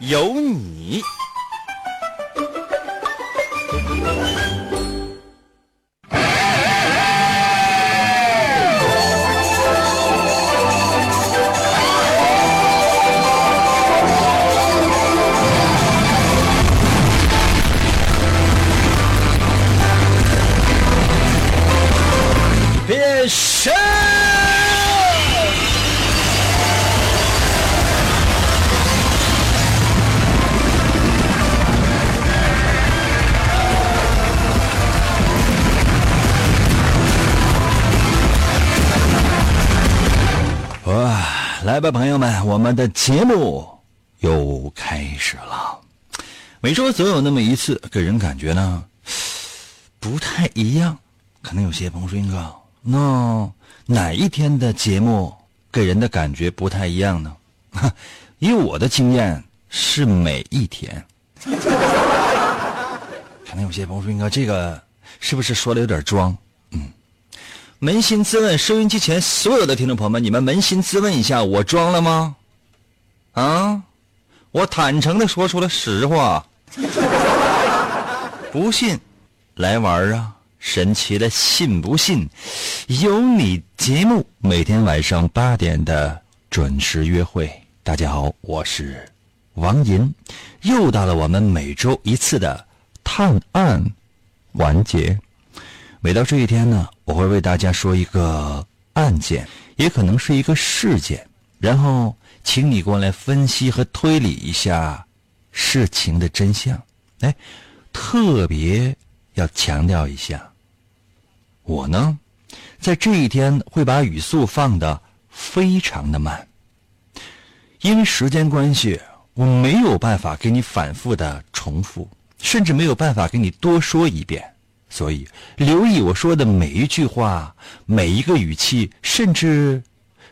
有你。吧，朋友们，我们的节目又开始了。每周总有那么一次，给人感觉呢不太一样。可能有些朋友说：“英哥，那哪一天的节目给人的感觉不太一样呢？” 以我的经验是每一天。可能有些朋友说：“英哥，这个是不是说的有点装？”嗯，扪心自问，收音机前所有的听众朋友们，你们扪心自问一下，我装了吗？啊，我坦诚的说出了实话。不信，来玩啊！神奇的信不信？有你节目每天晚上八点的准时约会。大家好，我是王银，又到了我们每周一次的探案环节。每到这一天呢，我会为大家说一个案件，也可能是一个事件，然后请你过来分析和推理一下事情的真相。哎，特别要强调一下。我呢，在这一天会把语速放的非常的慢，因为时间关系，我没有办法给你反复的重复，甚至没有办法给你多说一遍，所以留意我说的每一句话、每一个语气，甚至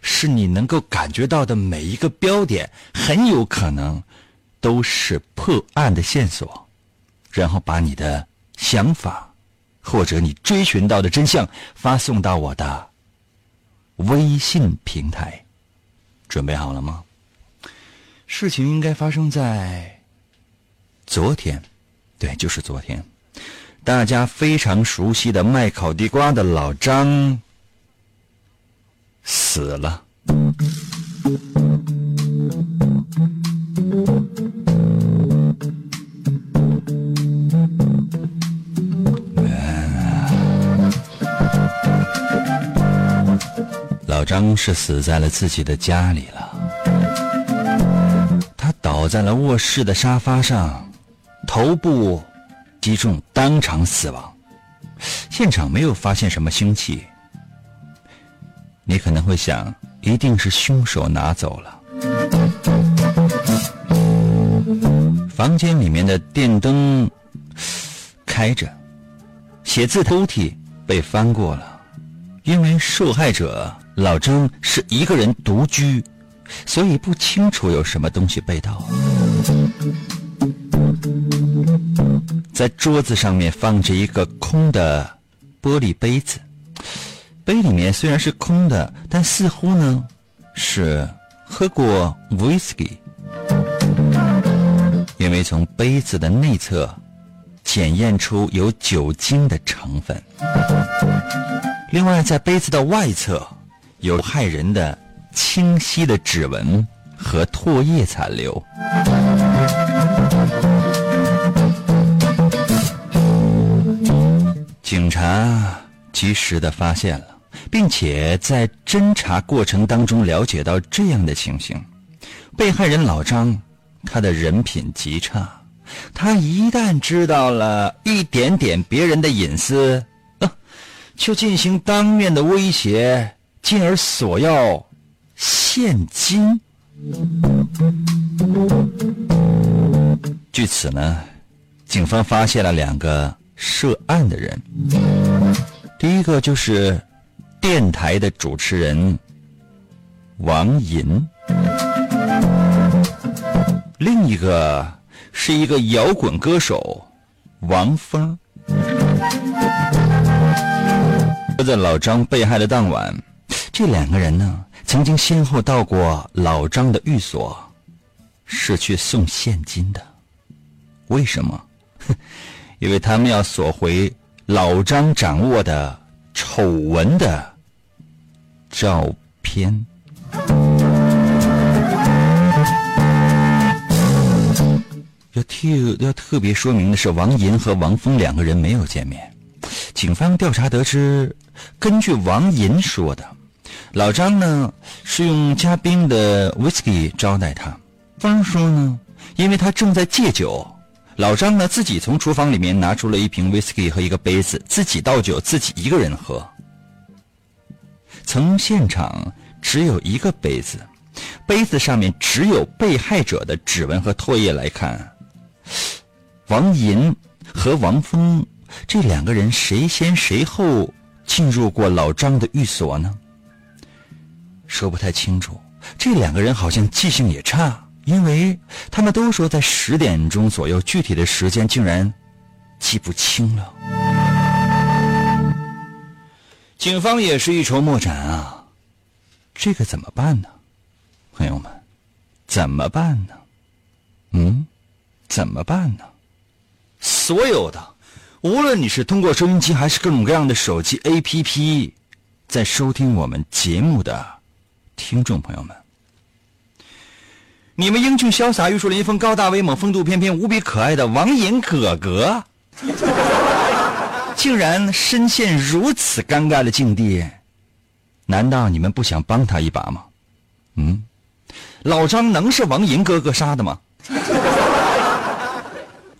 是你能够感觉到的每一个标点，很有可能都是破案的线索，然后把你的想法。或者你追寻到的真相，发送到我的微信平台，准备好了吗？事情应该发生在昨天，对，就是昨天。大家非常熟悉的卖烤地瓜的老张死了。老张是死在了自己的家里了，他倒在了卧室的沙发上，头部击中，当场死亡。现场没有发现什么凶器，你可能会想，一定是凶手拿走了。房间里面的电灯开着，写字抽屉被翻过了，因为受害者。老张是一个人独居，所以不清楚有什么东西被盗。在桌子上面放着一个空的玻璃杯子，杯里面虽然是空的，但似乎呢是喝过 whisky，因为从杯子的内侧检验出有酒精的成分。另外，在杯子的外侧。有害人的清晰的指纹和唾液残留。警察及时的发现了，并且在侦查过程当中了解到这样的情形：被害人老张，他的人品极差，他一旦知道了一点点别人的隐私，就进行当面的威胁。进而索要现金，据此呢，警方发现了两个涉案的人。第一个就是电台的主持人王银，另一个是一个摇滚歌手王峰。就在老张被害的当晚，这两个人呢，曾经先后到过老张的寓所，是去送现金的。为什么？因为他们要索回老张掌握的丑闻的照片。要特要特别说明的是，王银和王峰两个人没有见面。警方调查得知，根据王银说的，老张呢是用嘉宾的 whisky 招待他。峰说呢，因为他正在戒酒。老张呢，自己从厨房里面拿出了一瓶威士忌和一个杯子，自己倒酒，自己一个人喝。从现场只有一个杯子，杯子上面只有被害者的指纹和唾液来看，王银和王峰这两个人谁先谁后进入过老张的寓所呢？说不太清楚，这两个人好像记性也差。因为他们都说在十点钟左右，具体的时间竟然记不清了。警方也是一筹莫展啊，这个怎么办呢？朋友们，怎么办呢？嗯，怎么办呢？所有的，无论你是通过收音机还是各种各样的手机 APP，在收听我们节目的听众朋友们。你们英俊潇洒、玉树临风、高大威猛、风度翩翩、无比可爱的王银哥哥，竟然身陷如此尴尬的境地，难道你们不想帮他一把吗？嗯，老张能是王银哥哥杀的吗？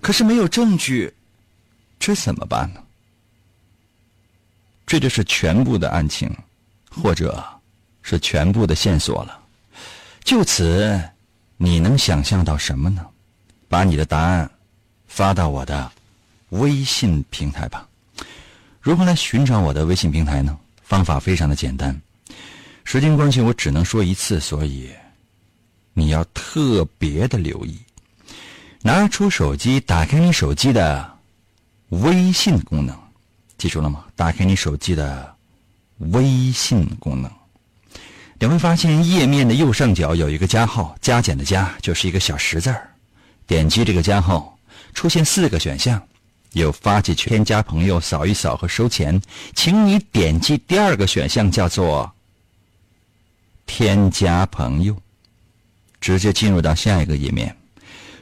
可是没有证据，这怎么办呢？这就是全部的案情，或者是全部的线索了。就此。你能想象到什么呢？把你的答案发到我的微信平台吧。如何来寻找我的微信平台呢？方法非常的简单。时间关系，我只能说一次，所以你要特别的留意。拿出手机，打开你手机的微信功能，记住了吗？打开你手机的微信功能。你会发现页面的右上角有一个加号，加减的加就是一个小十字儿。点击这个加号，出现四个选项，有发起添加朋友、扫一扫和收钱。请你点击第二个选项，叫做添加朋友，直接进入到下一个页面。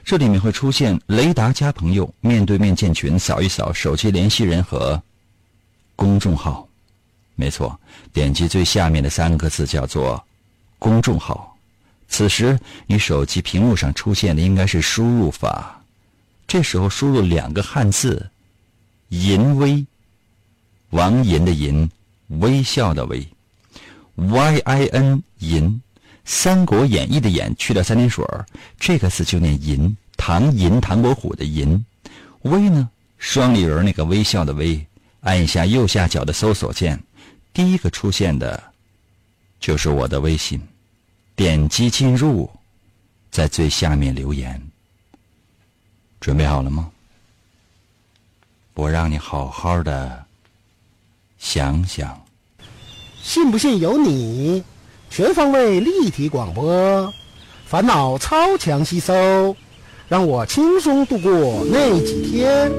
这里面会出现雷达加朋友、面对面建群、扫一扫、手机联系人和公众号。没错，点击最下面的三个字叫做“公众号”。此时你手机屏幕上出现的应该是输入法，这时候输入两个汉字“淫威”，王淫的淫，微笑的微，Y I N 淫，《三国演义》的演去掉三点水这个字就念淫。唐寅唐伯虎的寅，微呢，双立人那个微笑的微，按一下右下角的搜索键。第一个出现的，就是我的微信，点击进入，在最下面留言。准备好了吗？我让你好好的想想。信不信由你，全方位立体广播，烦恼超强吸收，让我轻松度过那几天。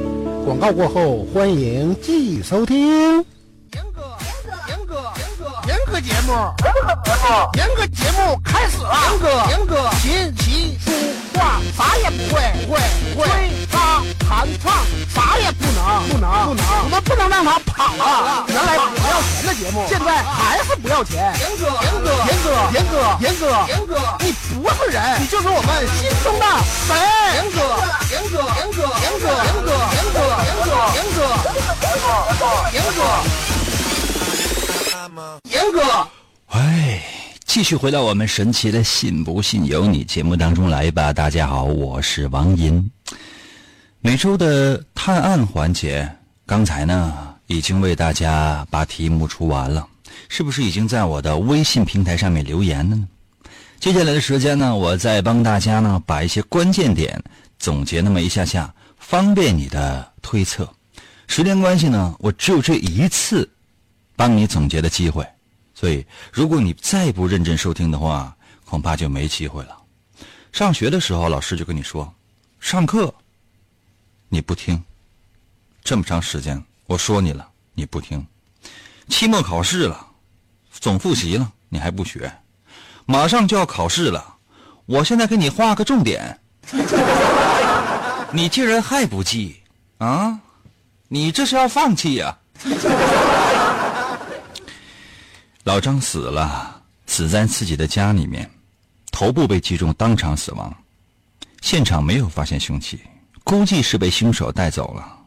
广告过后，欢迎继续收听。节目，严哥节目开始了。严哥，严哥，琴棋书画啥也不会，不会，不会。吹拉弹唱啥也不能，不能，不能。我们不能让他跑了。原来不要钱的节目，现在还是不要钱。严哥，严哥，严哥，严哥，严哥，严哥，你不是人，你就是我们心中的神。严哥，严哥，严哥，严哥，严哥，严哥，严哥，严哥，严哥，严哥。严哥，哎，继续回到我们神奇的“信不信由你”节目当中来吧。大家好，我是王银。每周的探案环节，刚才呢已经为大家把题目出完了，是不是已经在我的微信平台上面留言了呢？接下来的时间呢，我再帮大家呢把一些关键点总结那么一下下，方便你的推测。时间关系呢，我只有这一次帮你总结的机会，所以如果你再不认真收听的话，恐怕就没机会了。上学的时候，老师就跟你说，上课你不听，这么长时间我说你了，你不听。期末考试了，总复习了，你还不学。马上就要考试了，我现在给你画个重点，你竟然还不记啊？你这是要放弃呀？老张死了，死在自己的家里面，头部被击中，当场死亡。现场没有发现凶器，估计是被凶手带走了。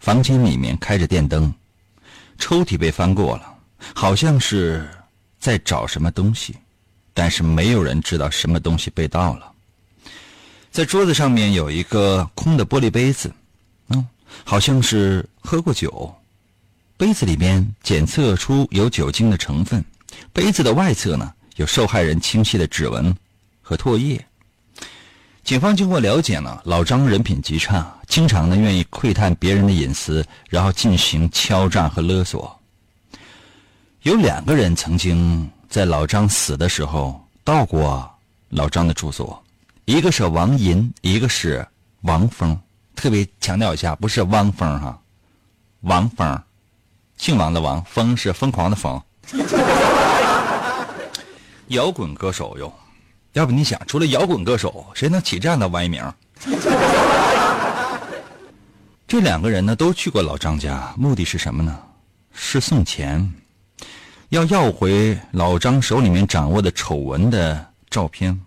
房间里面开着电灯，抽屉被翻过了，好像是在找什么东西，但是没有人知道什么东西被盗了。在桌子上面有一个空的玻璃杯子，嗯。好像是喝过酒，杯子里面检测出有酒精的成分。杯子的外侧呢，有受害人清晰的指纹和唾液。警方经过了解呢，老张人品极差，经常呢愿意窥探别人的隐私，然后进行敲诈和勒索。有两个人曾经在老张死的时候到过老张的住所，一个是王银，一个是王峰。特别强调一下，不是汪峰哈，王峰，姓王的王，疯是疯狂的疯。摇滚歌手哟，要不你想，除了摇滚歌手，谁能起这样的歪名？这两个人呢，都去过老张家，目的是什么呢？是送钱，要要回老张手里面掌握的丑闻的照片。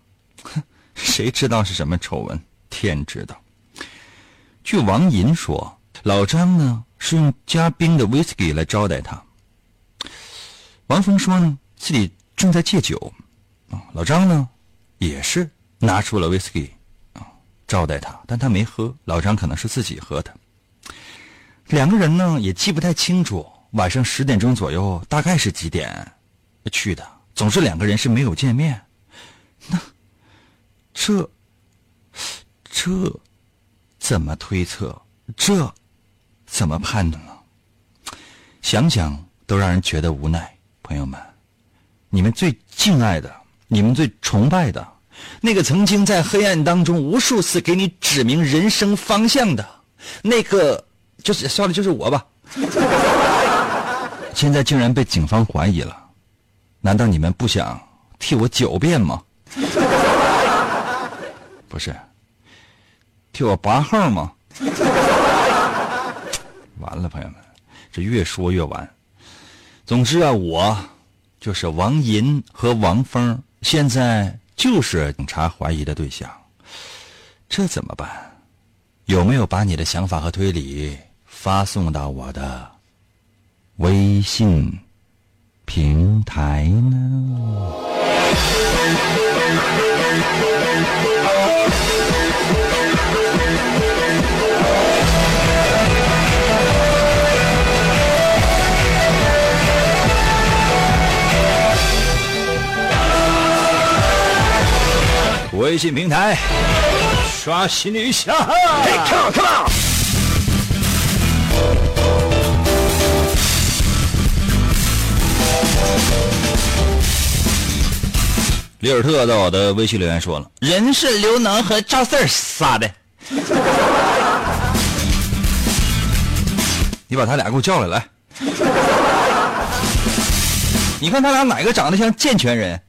哼，谁知道是什么丑闻？天知道。据王银说，老张呢是用加冰的威士忌来招待他。王峰说呢自己正在戒酒，啊，老张呢也是拿出了威士忌啊招待他，但他没喝，老张可能是自己喝的。两个人呢也记不太清楚晚上十点钟左右大概是几点去的，总之两个人是没有见面。那这这。怎么推测？这怎么判断呢？想想都让人觉得无奈。朋友们，你们最敬爱的、你们最崇拜的那个曾经在黑暗当中无数次给你指明人生方向的那个，就是算了就是我吧？现在竟然被警方怀疑了，难道你们不想替我狡辩吗？不是。替我拔号吗？完了，朋友们，这越说越完。总之啊，我就是王银和王峰，现在就是警察怀疑的对象。这怎么办？有没有把你的想法和推理发送到我的微信平台呢？微信平台刷新一下。里尔特在我的微信留言说了：“人是刘能和赵四儿杀的。”你把他俩给我叫来，来。你看他俩哪个长得像健全人？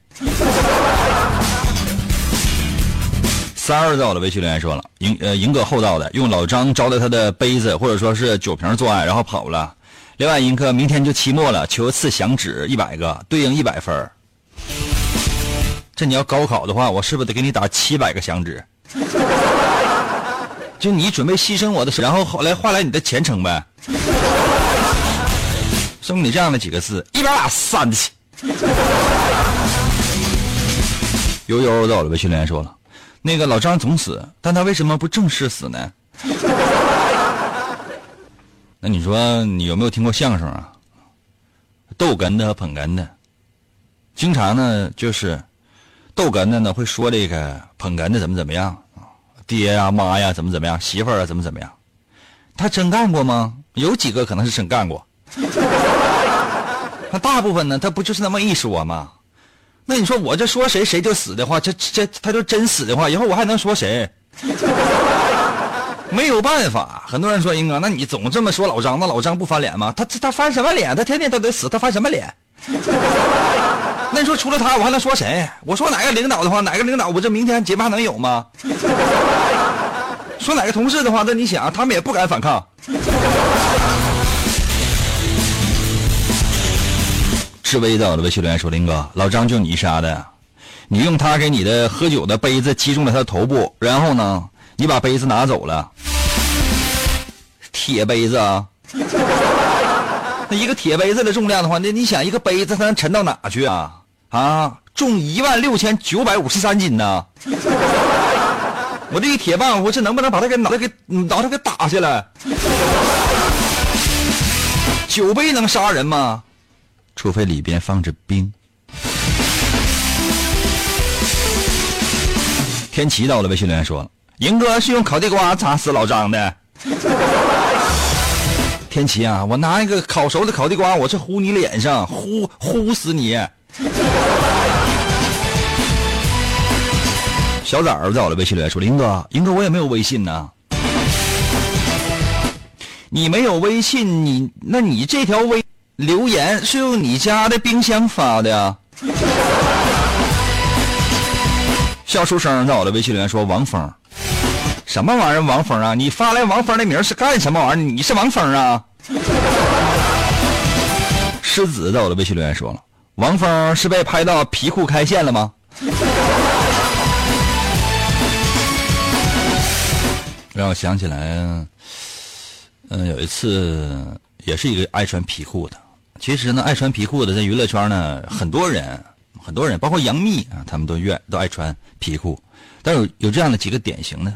三儿在我的微信留言说了：“赢呃赢哥厚道的，用老张招待他的杯子或者说是酒瓶做爱，然后跑了。另外，银哥明天就期末了，求赐响指一百个，对应一百分。这你要高考的话，我是不是得给你打七百个响指？就你准备牺牲我的，然后后来换来你的前程呗？送你这样的几个字，一百把扇子。悠悠在我的微信留言说了。”那个老张总死，但他为什么不正式死呢？那你说你有没有听过相声啊？逗哏的和捧哏的，经常呢就是逗哏的呢会说这个捧哏的怎么怎么样啊，爹呀妈呀怎么怎么样，媳妇儿啊怎么怎么样。他真干过吗？有几个可能是真干过。那大部分呢，他不就是那么一说吗？那你说我这说谁谁就死的话，这这他就真死的话，以后我还能说谁？没有办法。很多人说英哥，那你总这么说老张，那老张不翻脸吗？他他翻什么脸？他天天都得死，他翻什么脸？那你说除了他，我还能说谁？我说哪个领导的话，哪个领导我这明天节目还能有吗？说哪个同事的话，那你想，他们也不敢反抗。志威的微信留言说：“林哥，老张就你杀的，你用他给你的喝酒的杯子击中了他的头部，然后呢，你把杯子拿走了。铁杯子啊，那一个铁杯子的重量的话，那你想一个杯子它能沉到哪去啊？啊，重一万六千九百五十三斤呢。我这一铁棒，我这能不能把他给脑袋给脑袋给打下来？酒杯能杀人吗？”除非里边放着冰。天奇到了，微信留言说：“赢哥是用烤地瓜砸死老张的。”天奇啊，我拿一个烤熟的烤地瓜，我这呼你脸上，呼呼死你！小崽儿到了，微信留言说：“林哥，林哥我也没有微信呢。你没有微信，你那你这条微。”留言是用你家的冰箱发的呀？笑出声在我的微信留言说：“王峰，什么玩意儿？王峰啊？你发来王峰的名是干什么玩意儿？你是王峰啊？”狮子在我的微信留言说了：“王峰是被拍到皮裤开线了吗？” 让我想起来，嗯，有一次也是一个爱穿皮裤的。其实呢，爱穿皮裤的在娱乐圈呢，很多人，很多人，包括杨幂啊，他们都愿都爱穿皮裤。但有有这样的几个典型的，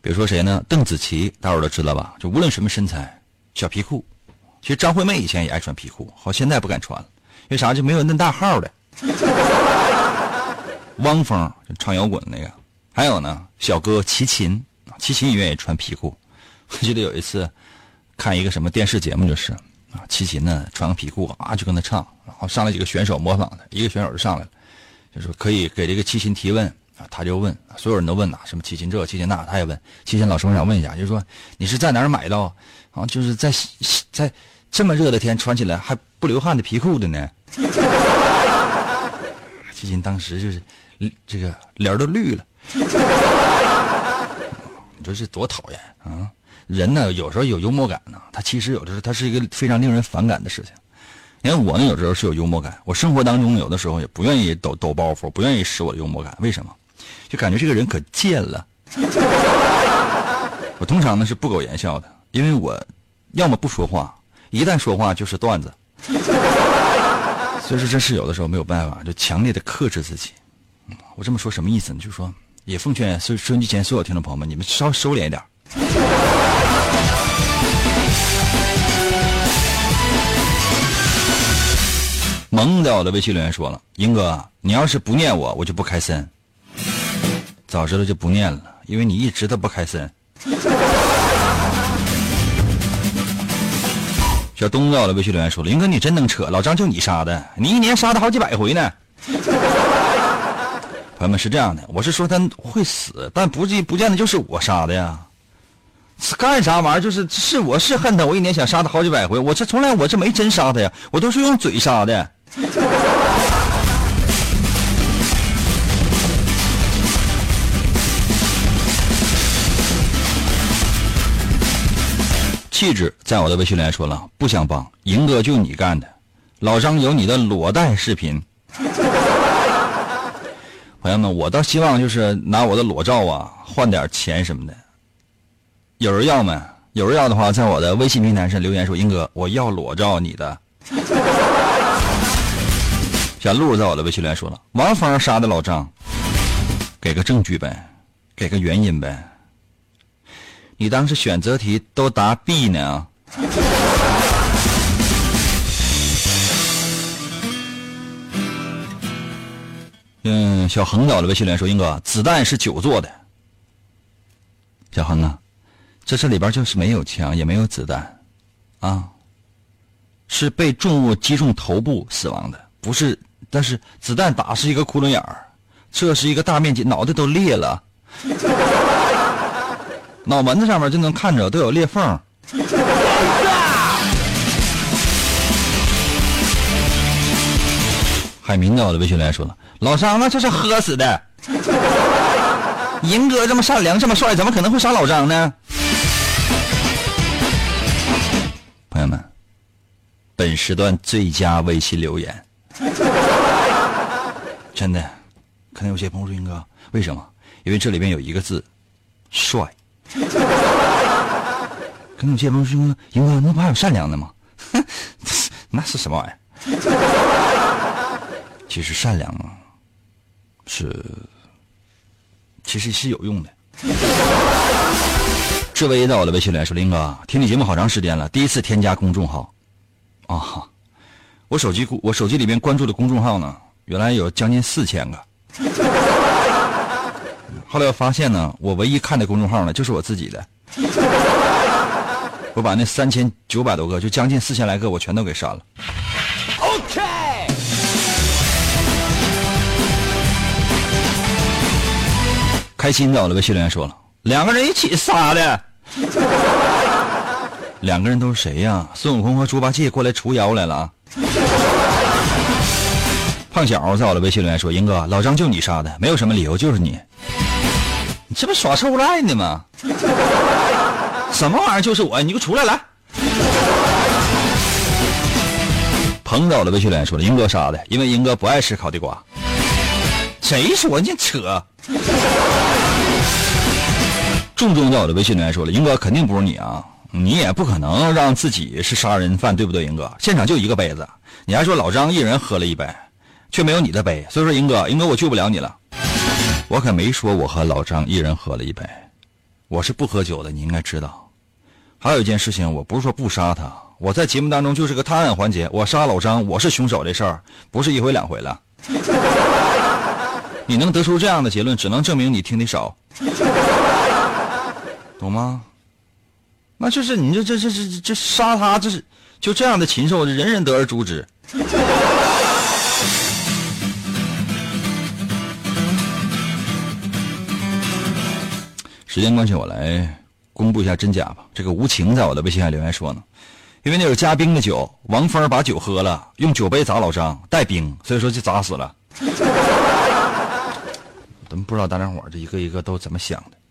比如说谁呢？邓紫棋，大伙都知道吧？就无论什么身材，小皮裤。其实张惠妹以前也爱穿皮裤，好现在不敢穿了，因为啥？就没有那大号的。汪峰唱摇滚那个，还有呢，小哥齐秦，齐秦也愿意穿皮裤。我记得有一次看一个什么电视节目，就是。啊，齐秦呢穿个皮裤啊，就跟他唱，然后上来几个选手模仿他，一个选手就上来了，就说可以给这个齐秦提问啊，他就问，所有人都问呐，什么齐秦这齐秦那，他也问，齐秦老师我想问一下，就是说你是在哪儿买到啊，就是在在这么热的天穿起来还不流汗的皮裤的呢？齐秦当时就是这个脸都绿了，你说这多讨厌啊！人呢，有时候有幽默感呢，他其实有的时候他是一个非常令人反感的事情。你看我呢，有时候是有幽默感，我生活当中有的时候也不愿意抖抖包袱，不愿意使我的幽默感。为什么？就感觉这个人可贱了。我通常呢是不苟言笑的，因为我要么不说话，一旦说话就是段子。所以说这是有的时候没有办法，就强烈的克制自己。我这么说什么意思呢？就是说，也奉劝收收音机前所有听众朋友们，你们稍微收敛一点。萌在我的微信留言说了：“英哥，你要是不念我，我就不开森。早知道就不念了，因为你一直都不开森。”小东在我的微信留言说了：“英哥，你真能扯，老张就你杀的，你一年杀他好几百回呢。”朋友们是这样的，我是说他会死，但不计不见得就是我杀的呀。干啥玩意儿？就是是我是恨他，我一年想杀他好几百回，我这从来我这没真杀他呀，我都是用嘴杀的。气质在我的微信里说了，不想帮，赢哥就你干的，老张有你的裸贷视频。朋友们，我倒希望就是拿我的裸照啊换点钱什么的。有人要吗？有人要的话，在我的微信平台上留言说：“英哥，我要裸照你的。” 小鹿在我的微信里说了：“王芳杀的老张，给个证据呗，给个原因呗。”你当时选择题都答 B 呢？嗯，小恒找了微信留言说：“英哥，子弹是酒做的。”小恒啊，这这里边就是没有枪，也没有子弹，啊，是被重物击中头部死亡的，不是。但是子弹打是一个窟窿眼儿，这是一个大面积，脑袋都裂了，脑门子上面就能看着都有裂缝。海明在我的微信来说了：“老张那这是喝死的。”银哥这么善良这么帅，怎么可能会杀老张呢？朋友们，本时段最佳微信留言，真的，可能有些朋友说：“银哥，为什么？因为这里面有一个字，帅。” 可能有些朋友说：“银哥，那不还有善良的吗？” 那是什么玩意儿？其实善良啊，是，其实是有用的。志伟到了微信来说：“林哥，听你节目好长时间了，第一次添加公众号，啊，我手机我手机里面关注的公众号呢，原来有将近四千个。后来我发现呢，我唯一看的公众号呢，就是我自己的。我把那三千九百多个，就将近四千来个，我全都给删了。开心的，我的微信留言说了，两个人一起杀的，两个人都是谁呀？孙悟空和猪八戒过来除妖来了啊。胖小在我的微信留言说：“英哥，老张就你杀的，没有什么理由，就是你，你这不耍臭赖呢吗？什么玩意儿就是我？你给我出来来！”彭在我的微信留言说了：“英哥杀的，因为英哥不爱吃烤地瓜。”谁说你扯？重重在我的微信里面说了，英哥肯定不是你啊，你也不可能让自己是杀人犯，对不对，英哥？现场就一个杯子，你还说老张一人喝了一杯，却没有你的杯，所以说英哥，英哥我救不了你了。我可没说我和老张一人喝了一杯，我是不喝酒的，你应该知道。还有一件事情，我不是说不杀他，我在节目当中就是个探案环节，我杀老张，我是凶手这事儿不是一回两回了。你能得出这样的结论，只能证明你听的少。懂吗？那就是你这这这这这杀他，这是就这样的禽兽，人人得而诛之。时间关系，我来公布一下真假吧。这个无情在我的微信上留言说呢，因为那是加冰的酒，王峰把酒喝了，用酒杯砸老张，带冰，所以说就砸死了。咱们不知道大家伙这一个一个都怎么想的。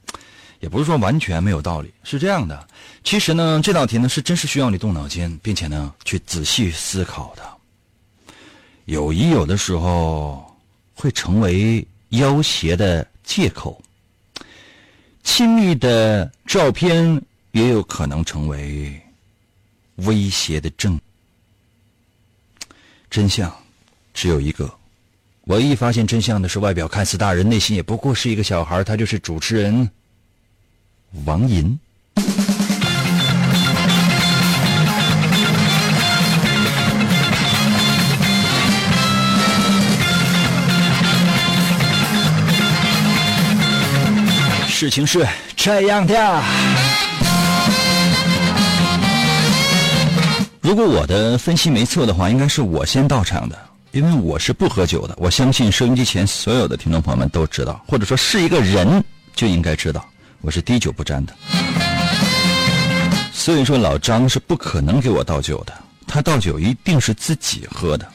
也不是说完全没有道理，是这样的。其实呢，这道题呢是真是需要你动脑筋，并且呢去仔细思考的。友谊有的时候会成为要挟的借口，亲密的照片也有可能成为威胁的证。真相只有一个，唯一发现真相的是外表看似大人，内心也不过是一个小孩。他就是主持人。王银，事情是这样的。如果我的分析没错的话，应该是我先到场的，因为我是不喝酒的。我相信收音机前所有的听众朋友们都知道，或者说是一个人就应该知道。我是滴酒不沾的，所以说老张是不可能给我倒酒的，他倒酒一定是自己喝的。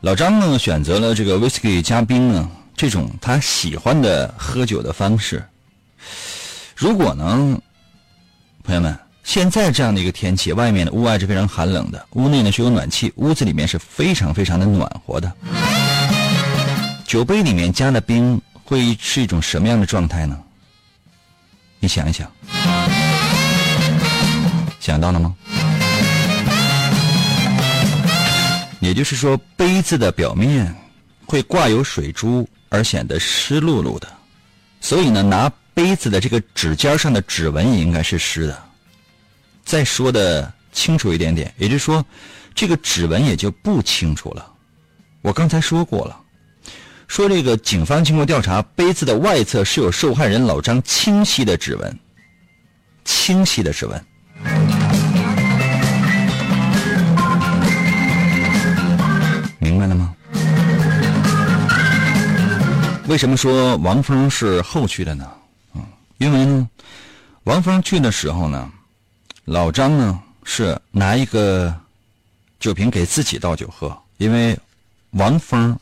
老张呢选择了这个 whisky 加冰呢这种他喜欢的喝酒的方式。如果呢，朋友们，现在这样的一个天气，外面的屋外是非常寒冷的，屋内呢是有暖气，屋子里面是非常非常的暖和的。酒杯里面加了冰会是一种什么样的状态呢？你想一想，想到了吗？也就是说，杯子的表面会挂有水珠，而显得湿漉漉的。所以呢，拿杯子的这个指尖上的指纹也应该是湿的。再说的清楚一点点，也就是说，这个指纹也就不清楚了。我刚才说过了，说这个警方经过调查，杯子的外侧是有受害人老张清晰的指纹，清晰的指纹。明白了吗？为什么说王峰是后去的呢？嗯，因为呢，王峰去的时候呢，老张呢是拿一个酒瓶给自己倒酒喝，因为。王峰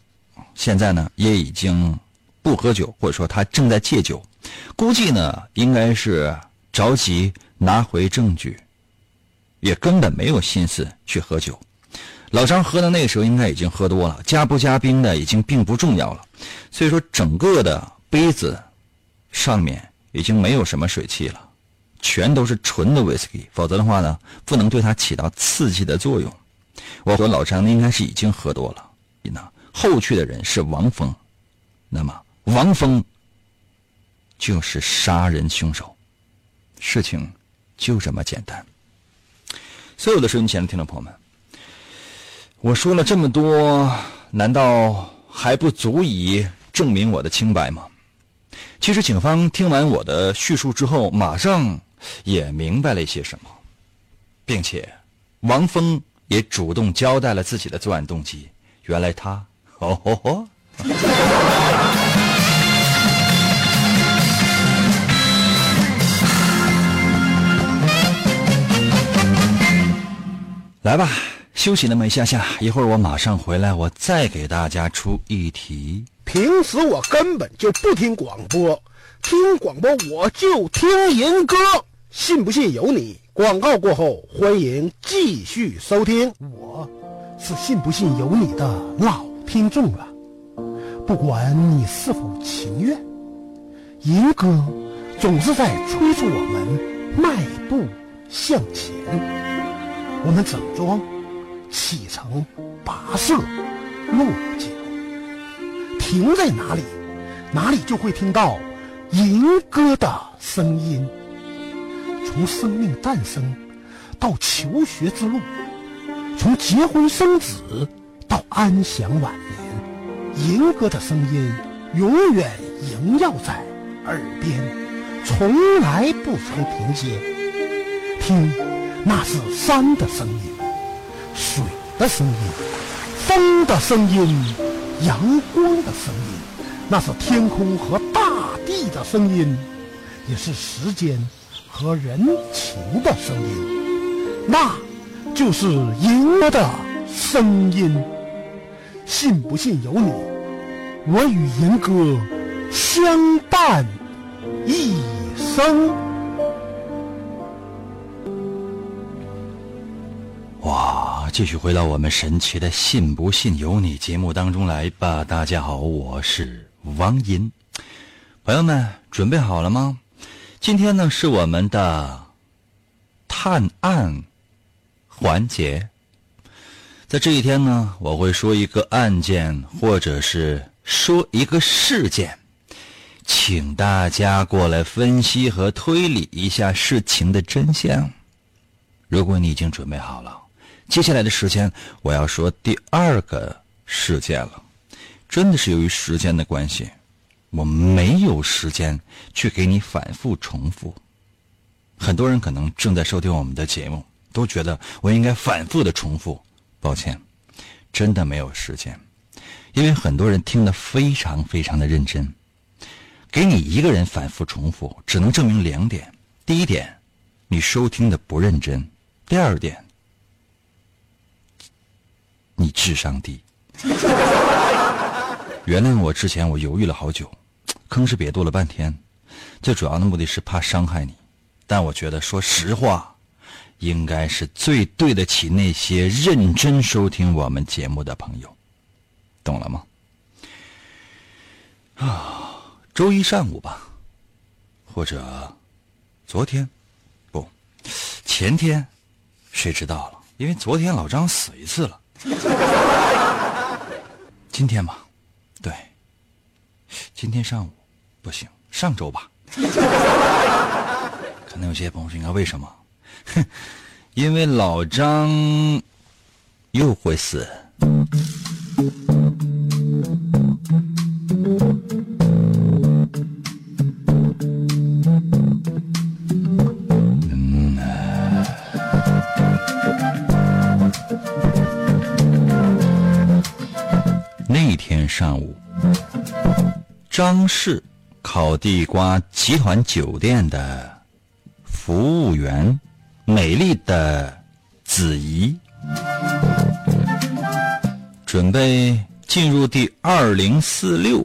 现在呢也已经不喝酒，或者说他正在戒酒，估计呢应该是着急拿回证据，也根本没有心思去喝酒。老张喝的那个时候应该已经喝多了，加不加冰的已经并不重要了，所以说整个的杯子上面已经没有什么水汽了，全都是纯的威士忌，否则的话呢不能对它起到刺激的作用。我和老张应该是已经喝多了。后去的人是王峰，那么王峰就是杀人凶手，事情就这么简单。所有的收音机前的听众朋友们，我说了这么多，难道还不足以证明我的清白吗？其实警方听完我的叙述之后，马上也明白了一些什么，并且王峰也主动交代了自己的作案动机。原来他。哦吼吼！来吧，休息那么一下下，一会儿我马上回来，我再给大家出一题。平时我根本就不听广播，听广播我就听人歌，信不信由你。广告过后，欢迎继续收听。我是信不信由你的老。听众了，不管你是否情愿，银歌总是在催促我们迈步向前。我们整装启程，跋涉落脚，停在哪里，哪里就会听到银歌的声音。从生命诞生到求学之路，从结婚生子。到安享晚年，银哥的声音永远萦绕在耳边，从来不曾停歇。听，那是山的声音，水的声音，风的声音，阳光的声音，那是天空和大地的声音，也是时间和人情的声音。那，就是银哥的声音。信不信由你，我与银哥相伴一生。哇！继续回到我们神奇的“信不信由你”节目当中来吧。大家好，我是王银，朋友们准备好了吗？今天呢是我们的探案环节。在这一天呢，我会说一个案件，或者是说一个事件，请大家过来分析和推理一下事情的真相。如果你已经准备好了，接下来的时间我要说第二个事件了。真的是由于时间的关系，我没有时间去给你反复重复。很多人可能正在收听我们的节目，都觉得我应该反复的重复。抱歉，真的没有时间，因为很多人听得非常非常的认真。给你一个人反复重复，只能证明两点：第一点，你收听的不认真；第二点，你智商低。原谅我之前我犹豫了好久，吭哧瘪肚了半天，最主要的目的是怕伤害你，但我觉得说实话。应该是最对得起那些认真收听我们节目的朋友，懂了吗？啊，周一上午吧，或者昨天，不，前天，谁知道了？因为昨天老张死一次了。今天吧，对，今天上午不行，上周吧。可能有些朋友说：“应该为什么？”哼，因为老张又会死。那天上午，张氏烤地瓜集团酒店的服务员，美丽的子怡，准备进入第二零四六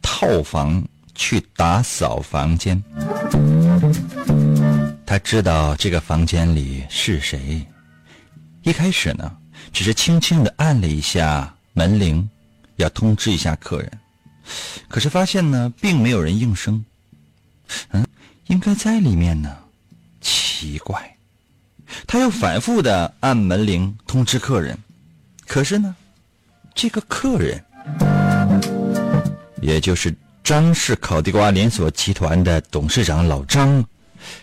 套房去打扫房间。他知道这个房间里是谁，一开始呢，只是轻轻的按了一下门铃。要通知一下客人，可是发现呢，并没有人应声。嗯，应该在里面呢。奇怪，他又反复的按门铃通知客人，可是呢，这个客人，也就是张氏烤地瓜连锁集团的董事长老张，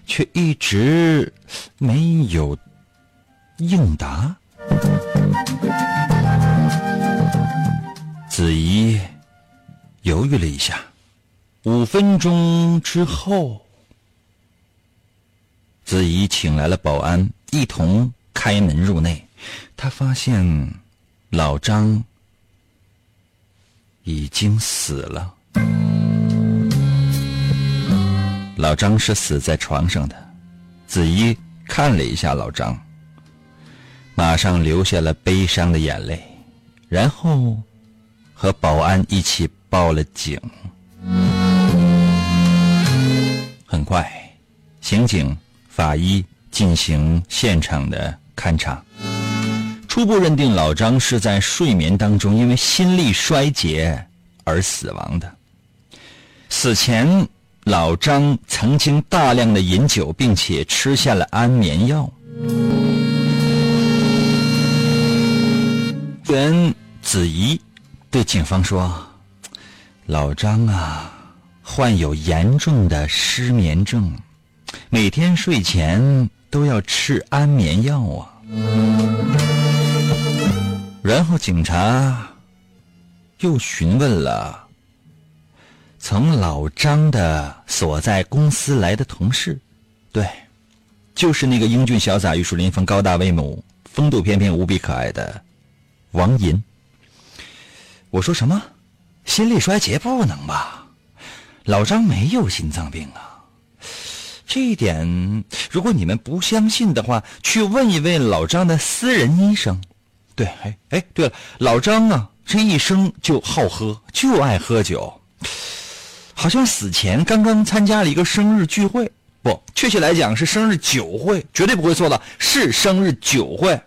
却一直没有应答。子怡犹豫了一下，五分钟之后，子怡请来了保安，一同开门入内。他发现老张已经死了。老张是死在床上的。子怡看了一下老张，马上流下了悲伤的眼泪，然后。和保安一起报了警。很快，刑警、法医进行现场的勘查，初步认定老张是在睡眠当中因为心力衰竭而死亡的。死前，老张曾经大量的饮酒，并且吃下了安眠药。原子怡。对警方说：“老张啊，患有严重的失眠症，每天睡前都要吃安眠药啊。”然后警察又询问了从老张的所在公司来的同事，对，就是那个英俊潇洒、玉树临风、高大威猛、风度翩翩、无比可爱的王银。我说什么？心力衰竭不能吧？老张没有心脏病啊！这一点，如果你们不相信的话，去问一问老张的私人医生。对，哎哎，对了，老张啊，这一生就好喝，就爱喝酒，好像死前刚刚参加了一个生日聚会，不，确切来讲是生日酒会，绝对不会错的，是生日酒会。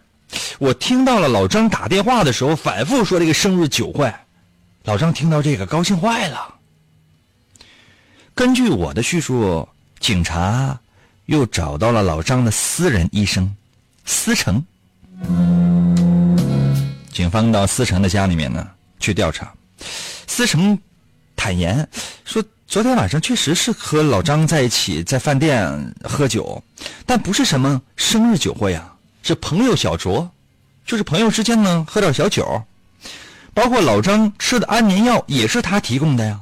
我听到了老张打电话的时候反复说这个生日酒会，老张听到这个高兴坏了。根据我的叙述，警察又找到了老张的私人医生思成。警方到思成的家里面呢去调查，思成坦言说，昨天晚上确实是和老张在一起在饭店喝酒，但不是什么生日酒会啊。是朋友小酌，就是朋友之间呢喝点小酒，包括老张吃的安眠药也是他提供的呀。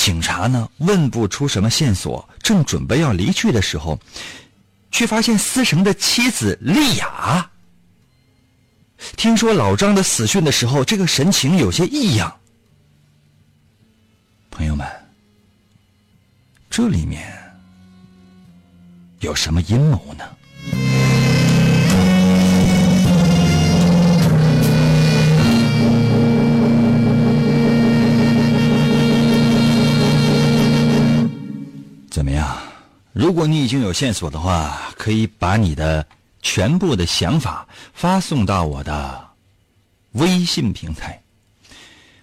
警察呢问不出什么线索，正准备要离去的时候，却发现思成的妻子丽雅，听说老张的死讯的时候，这个神情有些异样。朋友们，这里面有什么阴谋呢？如果你已经有线索的话，可以把你的全部的想法发送到我的微信平台。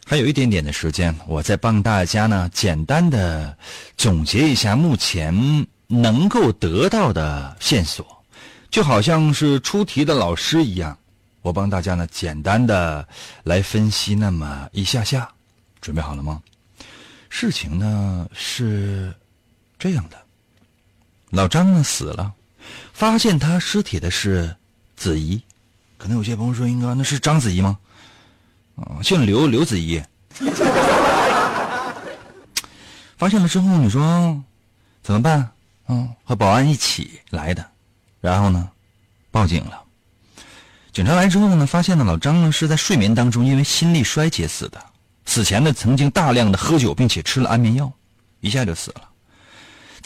还有一点点的时间，我再帮大家呢简单的总结一下目前能够得到的线索，就好像是出题的老师一样，我帮大家呢简单的来分析那么一下下。准备好了吗？事情呢是这样的，老张呢死了，发现他尸体的是子怡。可能有些朋友说：“英哥，那是章子怡吗？”啊，姓刘，刘子怡。发现了之后，你说怎么办？嗯，和保安一起来的，然后呢，报警了。警察来之后呢，发现呢老张呢是在睡眠当中因为心力衰竭死的。死前呢曾经大量的喝酒，并且吃了安眠药，一下就死了。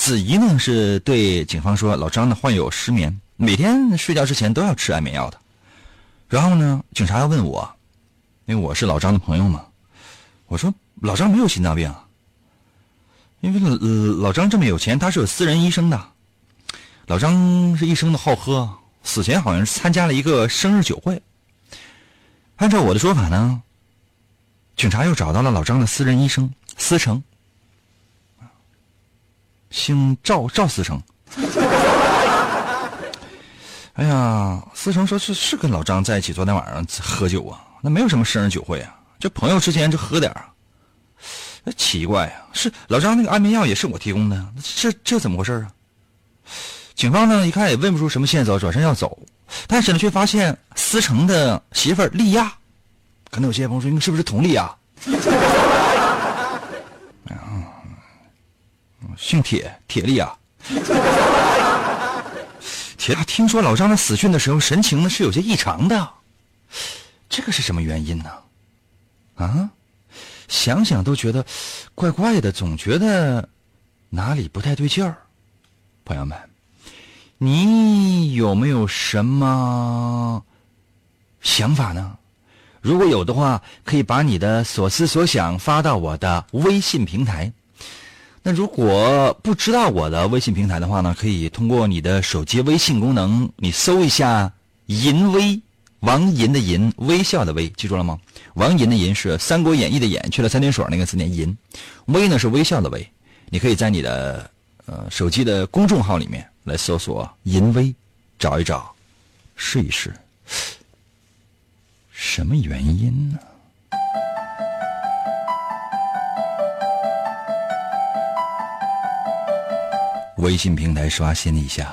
子怡呢是对警方说，老张呢患有失眠，每天睡觉之前都要吃安眠药的。然后呢，警察要问我，因为我是老张的朋友嘛，我说老张没有心脏病。因为老老张这么有钱，他是有私人医生的。老张是一生的好喝，死前好像是参加了一个生日酒会。按照我的说法呢，警察又找到了老张的私人医生思成，姓赵，赵思成。哎呀，思成说是是跟老张在一起，昨天晚上喝酒啊，那没有什么生日酒会啊，就朋友之间就喝点儿。那奇怪呀，是老张那个安眠药也是我提供的，这这怎么回事啊？警方呢一看也问不出什么线索，转身要走，但是呢却发现思成的媳妇儿丽亚，可能有些朋友说你是不是佟丽娅？姓铁，铁力啊。铁，听说老张在死讯的时候神情呢是有些异常的，这个是什么原因呢？啊？想想都觉得怪怪的，总觉得哪里不太对劲儿。朋友们，你有没有什么想法呢？如果有的话，可以把你的所思所想发到我的微信平台。那如果不知道我的微信平台的话呢，可以通过你的手机微信功能，你搜一下“淫威”。王银的银，微笑的微，记住了吗？王银的银是《三国演义》的演，去了三点水那个字念银，微呢是微笑的微。你可以在你的呃手机的公众号里面来搜索“银微”，找一找，试一试。什么原因呢？微信平台刷新一下。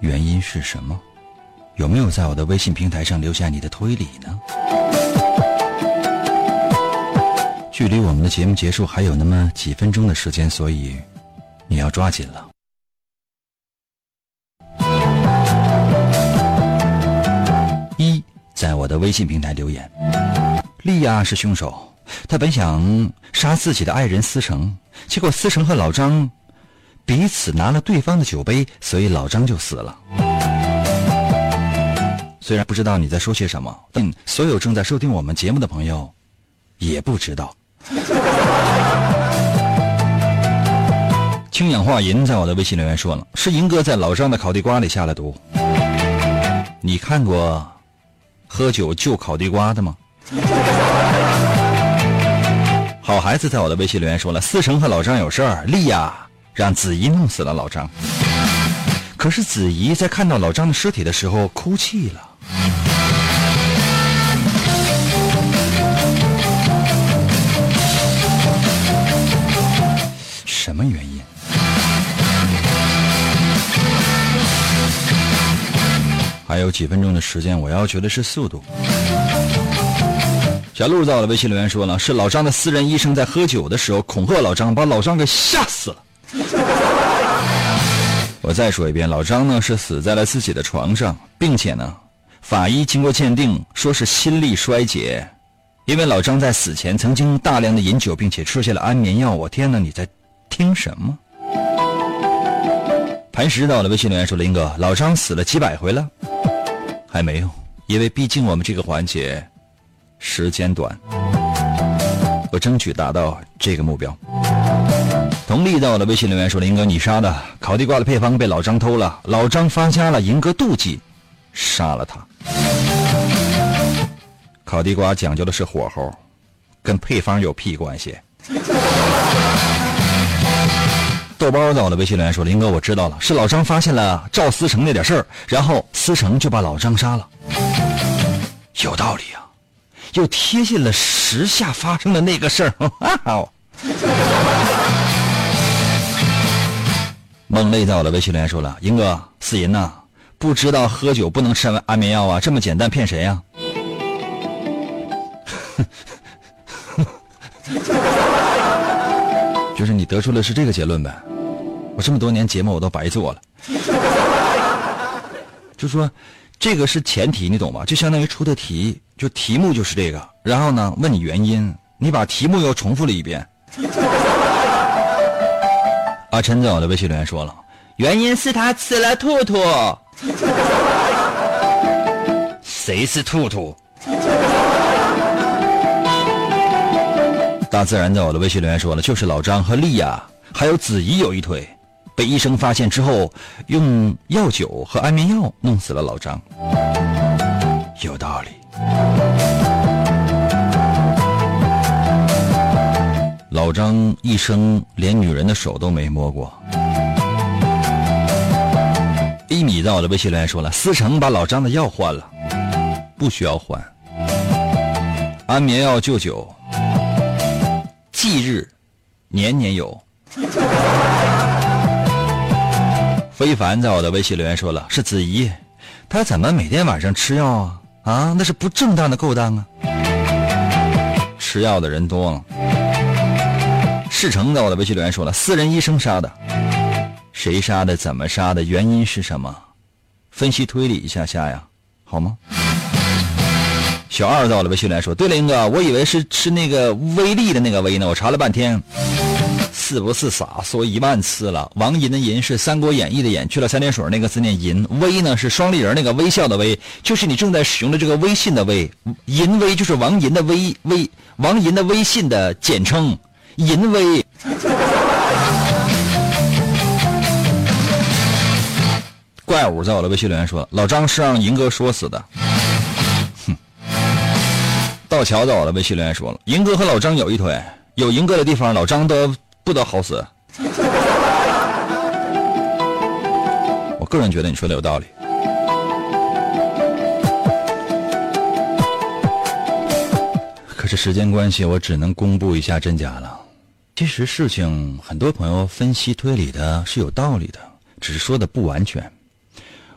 原因是什么？有没有在我的微信平台上留下你的推理呢？距离我们的节目结束还有那么几分钟的时间，所以你要抓紧了。一，在我的微信平台留言。利亚是凶手，他本想杀自己的爱人思成，结果思成和老张彼此拿了对方的酒杯，所以老张就死了。虽然不知道你在说些什么，但所有正在收听我们节目的朋友也不知道。氢氧化银在我的微信留言说了，是银哥在老张的烤地瓜里下了毒。你看过喝酒就烤地瓜的吗？好孩子在我的微信留言说了，思成和老张有事儿，丽亚让子怡弄死了老张。可是子怡在看到老张的尸体的时候哭泣了。什么原因？还有几分钟的时间，我要求的是速度。小鹿在我的微信留言说了，是老张的私人医生在喝酒的时候恐吓老张，把老张给吓死了。我再说一遍，老张呢是死在了自己的床上，并且呢。法医经过鉴定，说是心力衰竭，因为老张在死前曾经大量的饮酒，并且吃下了安眠药。我天哪，你在听什么？磐石到了微信留言说：“林哥，老张死了几百回了，还没有，因为毕竟我们这个环节时间短，我争取达到这个目标。”佟丽在我的微信留言说：“林哥，你杀的烤地瓜的配方被老张偷了，老张发家了，银哥妒忌，杀了他。”烤地瓜讲究的是火候，跟配方有屁关系。豆包在我的微信留言说：“林哥，我知道了，是老张发现了赵思成那点事儿，然后思成就把老张杀了。”有道理啊，就贴近了时下发生的那个事儿。梦泪在我的微信留言说了：“英哥，四银呐，不知道喝酒不能吃安眠药啊？这么简单骗谁呀？” 就是你得出的是这个结论呗？我这么多年节目我都白做了。就说这个是前提，你懂吗？就相当于出的题，就题目就是这个，然后呢问你原因，你把题目又重复了一遍。阿 陈在我的微信留言说了，原因是他吃了兔兔。谁是兔兔？大自然在我的微信留言说了，就是老张和丽亚还有子怡有一腿，被医生发现之后，用药酒和安眠药弄死了老张。有道理。老张一生连女人的手都没摸过。一米在我的微信留言说了，思成把老张的药换了，不需要换。安眠药就酒。忌日，年年有。非凡在我的微信留言说了，是子怡，他怎么每天晚上吃药啊？啊，那是不正当的勾当啊！吃药的人多了。世成在我的微信留言说了，私人医生杀的，谁杀的？怎么杀的？原因是什么？分析推理一下下呀，好吗？小二在我的，微信留言说：“对了，英哥，我以为是吃那个威力的那个威呢，我查了半天，是不是傻？说一万次了。王银的银是《三国演义》的演，去了三点水那个字念银。微呢是双立人那个微笑的微，就是你正在使用的这个微信的微。银微就是王银的微微，王银的微信的简称，银微。怪物在我的微信留言说：老张是让银哥说死的。”哼道桥在我的微信留言说了：“银哥和老张有一腿，有银哥的地方，老张都不得好死。”我个人觉得你说的有道理。可是时间关系，我只能公布一下真假了。其实事情很多朋友分析推理的是有道理的，只是说的不完全。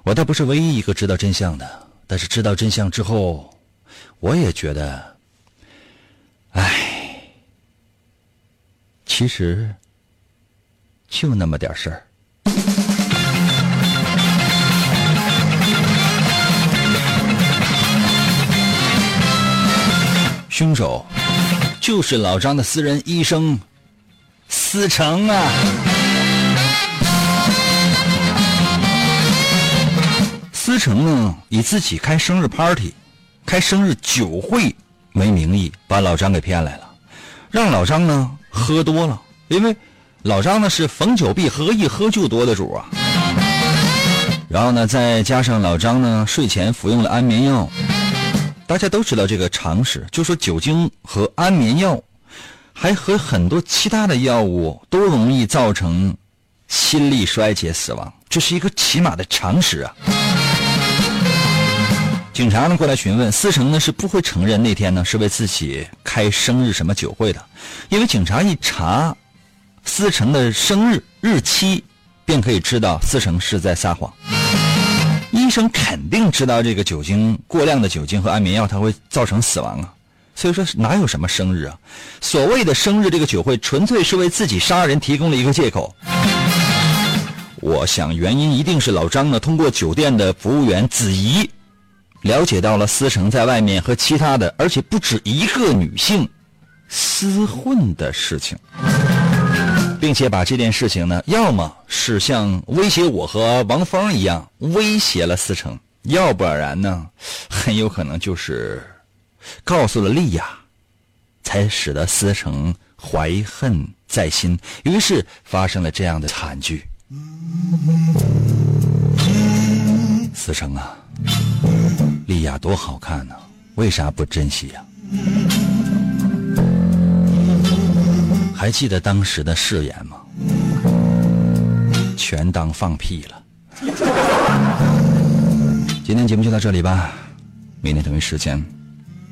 我倒不是唯一一个知道真相的，但是知道真相之后。我也觉得，唉，其实就那么点事儿。凶手就是老张的私人医生思成啊！思成呢，以自己开生日 party。开生日酒会为名义把老张给骗来了，让老张呢喝多了，因为老张呢是逢酒必喝，一喝就多的主啊。然后呢，再加上老张呢睡前服用了安眠药，大家都知道这个常识，就说酒精和安眠药，还和很多其他的药物都容易造成心力衰竭死亡，这是一个起码的常识啊。警察呢过来询问，思成呢是不会承认那天呢是为自己开生日什么酒会的，因为警察一查思成的生日日期，便可以知道思成是在撒谎。医生肯定知道这个酒精过量的酒精和安眠药它会造成死亡啊，所以说哪有什么生日啊？所谓的生日这个酒会，纯粹是为自己杀人提供了一个借口。我想原因一定是老张呢通过酒店的服务员子怡。了解到了思成在外面和其他的，而且不止一个女性厮混的事情，并且把这件事情呢，要么是像威胁我和王峰一样威胁了思成，要不然呢，很有可能就是告诉了丽亚，才使得思成怀恨在心，于是发生了这样的惨剧。思成啊！丽亚多好看呢，为啥不珍惜呀？还记得当时的誓言吗？全当放屁了。今天节目就到这里吧，明天同一时间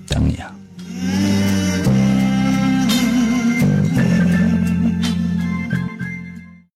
等你啊。